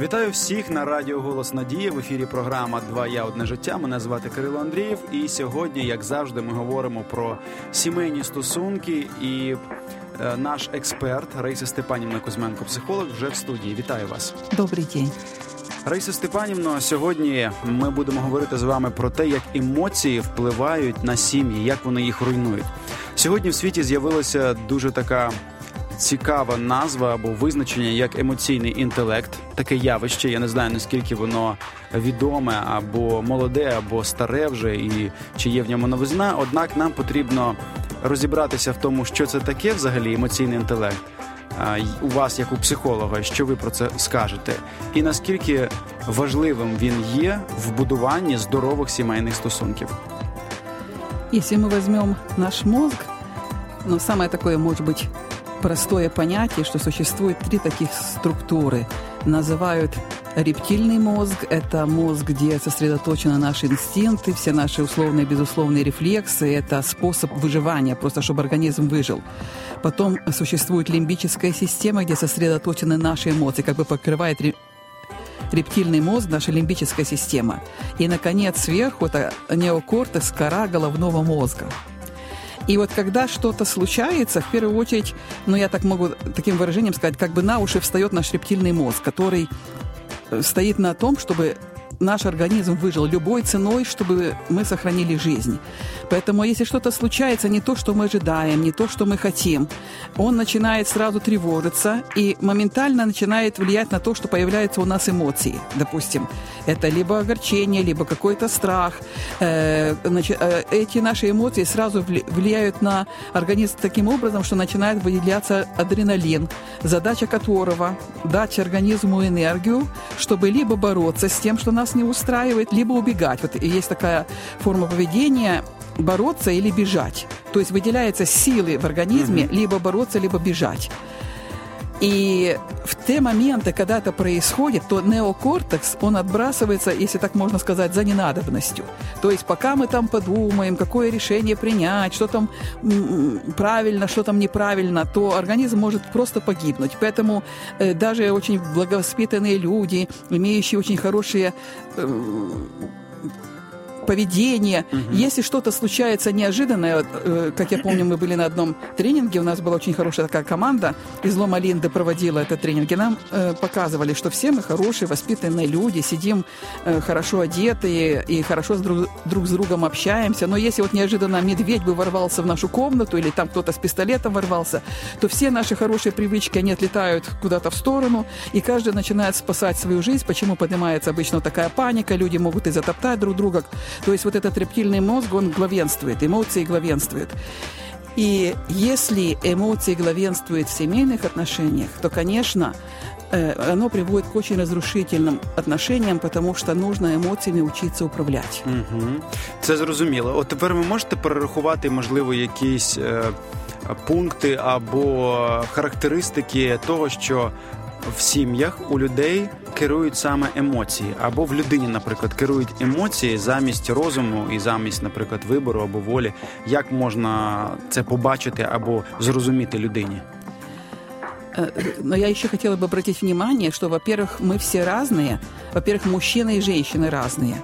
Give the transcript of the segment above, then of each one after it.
Вітаю всіх на радіо Голос Надії в ефірі. Програма Два я одне життя. Мене звати Кирило Андрієв. І сьогодні, як завжди, ми говоримо про сімейні стосунки. І е, наш експерт Раїса Степанівна Кузьменко, психолог, вже в студії. Вітаю вас. Добрий день. Раїса Степанівна, сьогодні ми будемо говорити з вами про те, як емоції впливають на сім'ї, як вони їх руйнують. Сьогодні в світі з'явилася дуже така цікава назва або визначення як емоційний інтелект, таке явище. Я не знаю наскільки воно відоме або молоде, або старе вже, і чи є в ньому новизна. Однак нам потрібно розібратися в тому, що це таке взагалі емоційний інтелект. У вас, як у психолога, що ви про це скажете, і наскільки важливим він є в будуванні здорових сімейних стосунків? Если мы возьмем наш мозг, ну, самое такое, быть, простое понятие, что существует три таких структуры. Называют рептильный мозг – это мозг, где сосредоточены наши инстинкты, все наши условные и безусловные рефлексы. Это способ выживания, просто чтобы организм выжил. Потом существует лимбическая система, где сосредоточены наши эмоции, как бы покрывает рептильный мозг, наша лимбическая система. И, наконец, сверху это неокортекс, кора головного мозга. И вот когда что-то случается, в первую очередь, ну я так могу таким выражением сказать, как бы на уши встает наш рептильный мозг, который э, стоит на том, чтобы наш организм выжил любой ценой, чтобы мы сохранили жизнь. Поэтому если что-то случается, не то, что мы ожидаем, не то, что мы хотим, он начинает сразу тревожиться и моментально начинает влиять на то, что появляются у нас эмоции. Допустим, это либо огорчение, либо какой-то страх. Э, э, эти наши эмоции сразу влияют на организм таким образом, что начинает выделяться адреналин, задача которого дать организму энергию, чтобы либо бороться с тем, что нас нас не устраивает, либо убегать. Вот есть такая форма поведения бороться или бежать. То есть выделяются силы в организме либо бороться, либо бежать. И в те моменты, когда это происходит, то неокортекс, он отбрасывается, если так можно сказать, за ненадобностью. То есть пока мы там подумаем, какое решение принять, что там правильно, что там неправильно, то организм может просто погибнуть. Поэтому э, даже очень благовоспитанные люди, имеющие очень хорошие э, поведение. Угу. Если что-то случается неожиданное, э, как я помню, мы были на одном тренинге, у нас была очень хорошая такая команда из Лома Линды проводила этот тренинг, и нам э, показывали, что все мы хорошие, воспитанные люди, сидим э, хорошо одетые и хорошо с друг, друг с другом общаемся. Но если вот неожиданно медведь бы ворвался в нашу комнату или там кто-то с пистолетом ворвался, то все наши хорошие привычки, они отлетают куда-то в сторону, и каждый начинает спасать свою жизнь. Почему поднимается обычно такая паника, люди могут и затоптать друг друга. То есть вот этот рептильный мозг, он главенствует, эмоции главенствуют. И если эмоции главенствуют в семейных отношениях, то, конечно, э, оно приводит к очень разрушительным отношениям, потому что нужно емоціями учиться управляти. Угу. Це зрозуміло. От тепер ви можете перерахувати, можливо, якісь е, пункти або характеристики того, що в сім'ях у людей керують саме емоції, або в людині, наприклад, керують емоції замість розуму і замість, наприклад, вибору або волі. Як можна це побачити або зрозуміти людині? Но я еще хотела бы обратить внимание, что, во-первых, мы все разные. Во-первых, мужчины и женщины разные.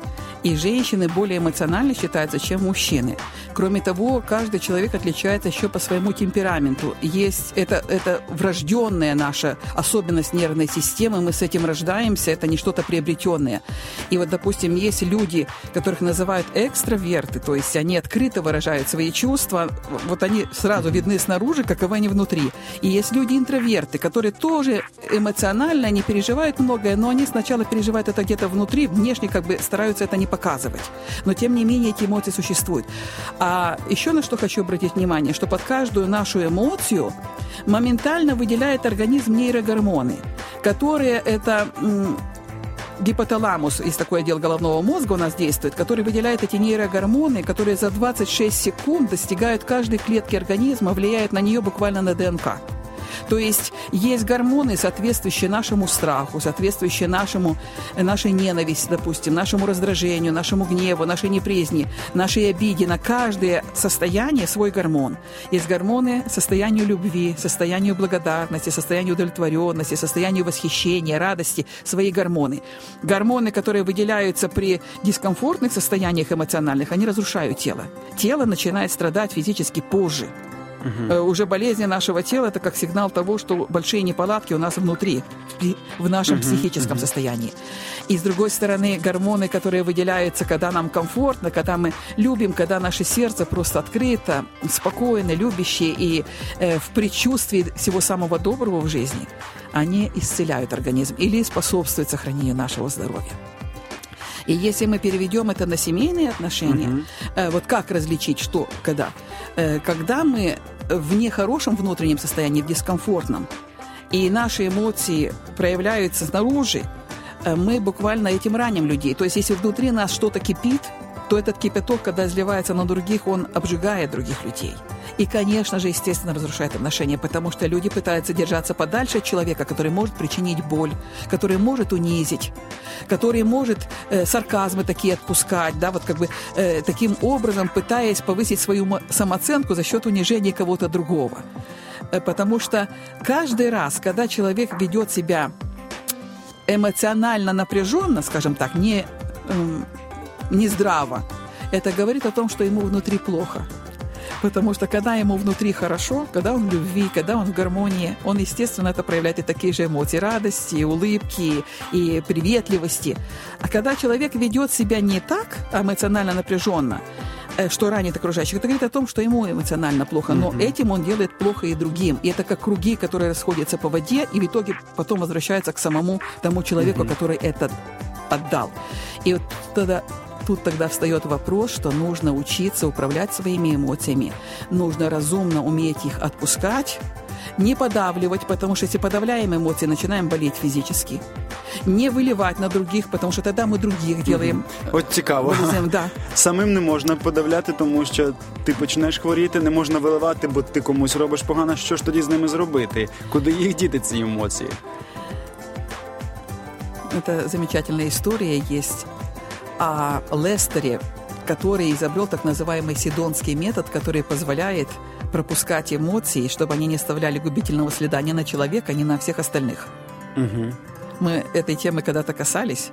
И женщины более эмоциональны считаются, чем мужчины. Кроме того, каждый человек отличается еще по своему темпераменту. Есть это, это врожденная наша особенность нервной системы, мы с этим рождаемся, это не что-то приобретенное. И вот, допустим, есть люди, которых называют экстраверты, то есть они открыто выражают свои чувства, вот они сразу видны снаружи, каковы они внутри. И есть люди-интроверты, которые тоже эмоционально, они переживают многое, но они сначала переживают это где-то внутри, внешне как бы стараются это не показывать. Но, тем не менее, эти эмоции существуют. А еще на что хочу обратить внимание, что под каждую нашу эмоцию моментально выделяет организм нейрогормоны, которые это гипоталамус, есть такой отдел головного мозга у нас действует, который выделяет эти нейрогормоны, которые за 26 секунд достигают каждой клетки организма, влияют на нее буквально на ДНК. То есть есть гормоны, соответствующие нашему страху, соответствующие нашему, нашей ненависти, допустим, нашему раздражению, нашему гневу, нашей неприязни, нашей обиде. На каждое состояние свой гормон. Есть гормоны состоянию любви, состоянию благодарности, состоянию удовлетворенности, состоянию восхищения, радости, свои гормоны. Гормоны, которые выделяются при дискомфортных состояниях эмоциональных, они разрушают тело. Тело начинает страдать физически позже. Угу. Уже болезни нашего тела это как сигнал того, что большие неполадки у нас внутри, в нашем угу. психическом угу. состоянии. И с другой стороны, гормоны, которые выделяются, когда нам комфортно, когда мы любим, когда наше сердце просто открыто, спокойно, любящее и э, в предчувствии всего самого доброго в жизни, они исцеляют организм или способствуют сохранению нашего здоровья. И если мы переведем это на семейные отношения, угу. э, вот как различить, что, когда? Э, когда мы в нехорошем внутреннем состоянии, в дискомфортном, и наши эмоции проявляются снаружи, э, мы буквально этим раним людей. То есть если внутри нас что-то кипит, то этот кипяток, когда изливается на других, он обжигает других людей. И, конечно же, естественно, разрушает отношения, потому что люди пытаются держаться подальше от человека, который может причинить боль, который может унизить, который может э, сарказмы такие отпускать, да, вот как бы э, таким образом пытаясь повысить свою самооценку за счет унижения кого-то другого. Э, потому что каждый раз, когда человек ведет себя эмоционально напряженно, скажем так, не, э, не здраво, это говорит о том, что ему внутри плохо. Потому что когда ему внутри хорошо, когда он в любви, когда он в гармонии, он, естественно, это проявляет и такие же эмоции радости, улыбки, и приветливости. А когда человек ведет себя не так, эмоционально напряженно, э, что ранит окружающих. Это говорит о том, что ему эмоционально плохо, но mm-hmm. этим он делает плохо и другим. И это как круги, которые расходятся по воде, и в итоге потом возвращаются к самому тому человеку, mm-hmm. который это отдал. И вот тогда Тут тогда встает вопрос, что нужно учиться управлять своими эмоциями. Нужно разумно уметь их отпускать, не подавливать, потому что если подавляем эмоции, начинаем болеть физически. Не выливать на других, потому що тоді ми других делаем. От цікаво. Вилізем, да. Самим не можна подавляти, тому що ти почнеш хворіти, не можна виливати, бо ти комусь робиш погано. Що ж тоді з ними зробити? Куди їх діти ці емоції? Это замечательная история есть о Лестере, который изобрел так называемый сидонский метод, который позволяет пропускать эмоции, чтобы они не оставляли губительного следа ни на человека, ни на всех остальных. Угу. Мы этой темы когда-то касались.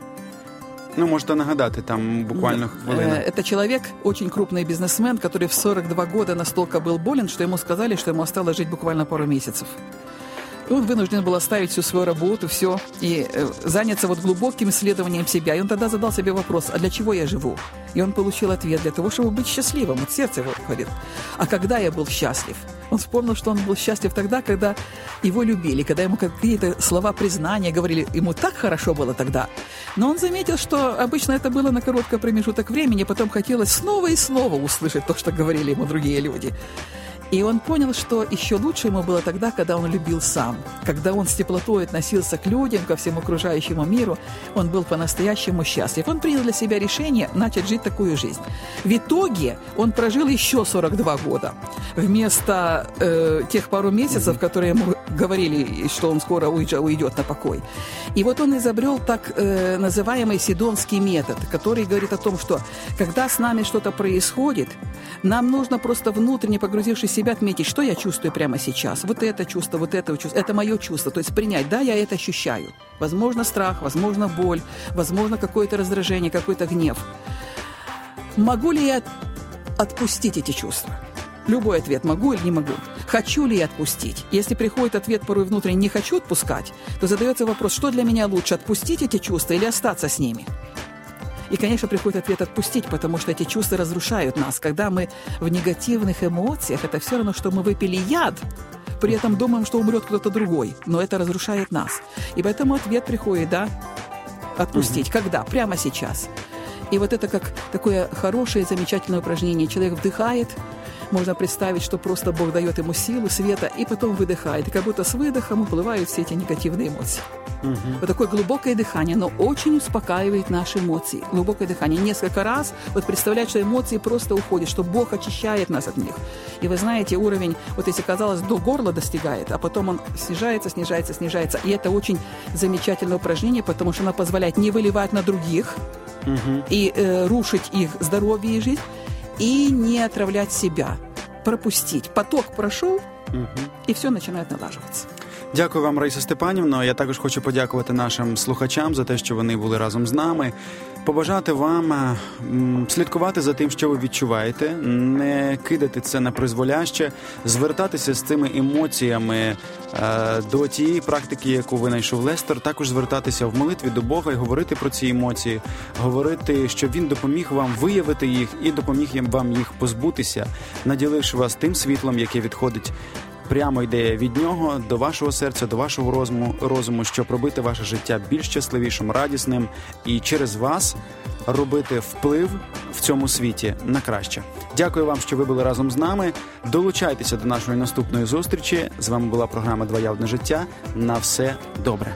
Ну, можете нагадати, там буквально хвилина. Э, это человек, очень крупный бизнесмен, который в 42 года настолько был болен, что ему сказали, что ему осталось жить буквально пару месяцев. И он вынужден был оставить всю свою работу, все, и э, заняться вот глубоким исследованием себя. И он тогда задал себе вопрос, а для чего я живу? И он получил ответ, для того, чтобы быть счастливым. Вот сердце его говорит. А когда я был счастлив? Он вспомнил, что он был счастлив тогда, когда его любили, когда ему какие-то слова признания говорили. Ему так хорошо было тогда. Но он заметил, что обычно это было на короткий промежуток времени, потом хотелось снова и снова услышать то, что говорили ему другие люди. И он понял, что еще лучше ему было тогда, когда он любил сам. Когда он с теплотой относился к людям, ко всему окружающему миру, он был по-настоящему счастлив. Он принял для себя решение начать жить такую жизнь. В итоге он прожил еще 42 года. Вместо э, тех пару месяцев, которые ему говорили, что он скоро уйдет на покой. И вот он изобрел так э, называемый сидонский метод, который говорит о том, что когда с нами что-то происходит, нам нужно просто внутренне погрузившись в себя отметить, что я чувствую прямо сейчас. Вот это чувство, вот это чувство, это мое чувство. То есть принять, да, я это ощущаю. Возможно, страх, возможно, боль, возможно, какое-то раздражение, какой-то гнев. Могу ли я отпустить эти чувства? Любой ответ могу или не могу. Хочу ли я отпустить? Если приходит ответ порой внутренне «не хочу отпускать», то задается вопрос, что для меня лучше, отпустить эти чувства или остаться с ними? И, конечно, приходит ответ отпустить, потому что эти чувства разрушают нас. Когда мы в негативных эмоциях, это все равно, что мы выпили яд, при этом думаем, что умрет кто-то другой, но это разрушает нас. И поэтому ответ приходит, да, отпустить. Угу. Когда? Прямо сейчас. И вот это как такое хорошее, замечательное упражнение. Человек вдыхает, можно представить, что просто Бог дает ему силу, света, и потом выдыхает. И как будто с выдохом уплывают все эти негативные эмоции. Угу. Вот такое глубокое дыхание, оно очень успокаивает наши эмоции. Глубокое дыхание. Несколько раз вот представлять, что эмоции просто уходят, что Бог очищает нас от них. И вы знаете, уровень, вот если казалось, до горла достигает, а потом он снижается, снижается, снижается. И это очень замечательное упражнение, потому что оно позволяет не выливать на других угу. и э, рушить их здоровье и жизнь, и не отравлять себя. Пропустить. Поток прошел, угу. і все починає налажуватися. Дякую вам, Раїса Степанівно. Я також хочу подякувати нашим слухачам за те, що вони були разом з нами. Побажати вам е, слідкувати за тим, що ви відчуваєте, не кидати це на призволяще, звертатися з цими емоціями е, до тієї практики, яку ви знайшов Лестер. Також звертатися в молитві до Бога і говорити про ці емоції, говорити, щоб він допоміг вам виявити їх і допоміг вам їх позбутися, наділивши вас тим світлом, яке відходить прямо йде від нього до вашого серця, до вашого розуму, розуму, щоб робити ваше життя більш щасливішим, радісним і через вас робити вплив в цьому світі на краще. Дякую вам, що ви були разом з нами. Долучайтеся до нашої наступної зустрічі. З вами була програма Двоявне життя. На все добре.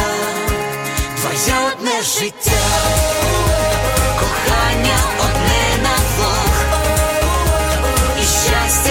Твоє одне життя, кохання одне на двох, і щастя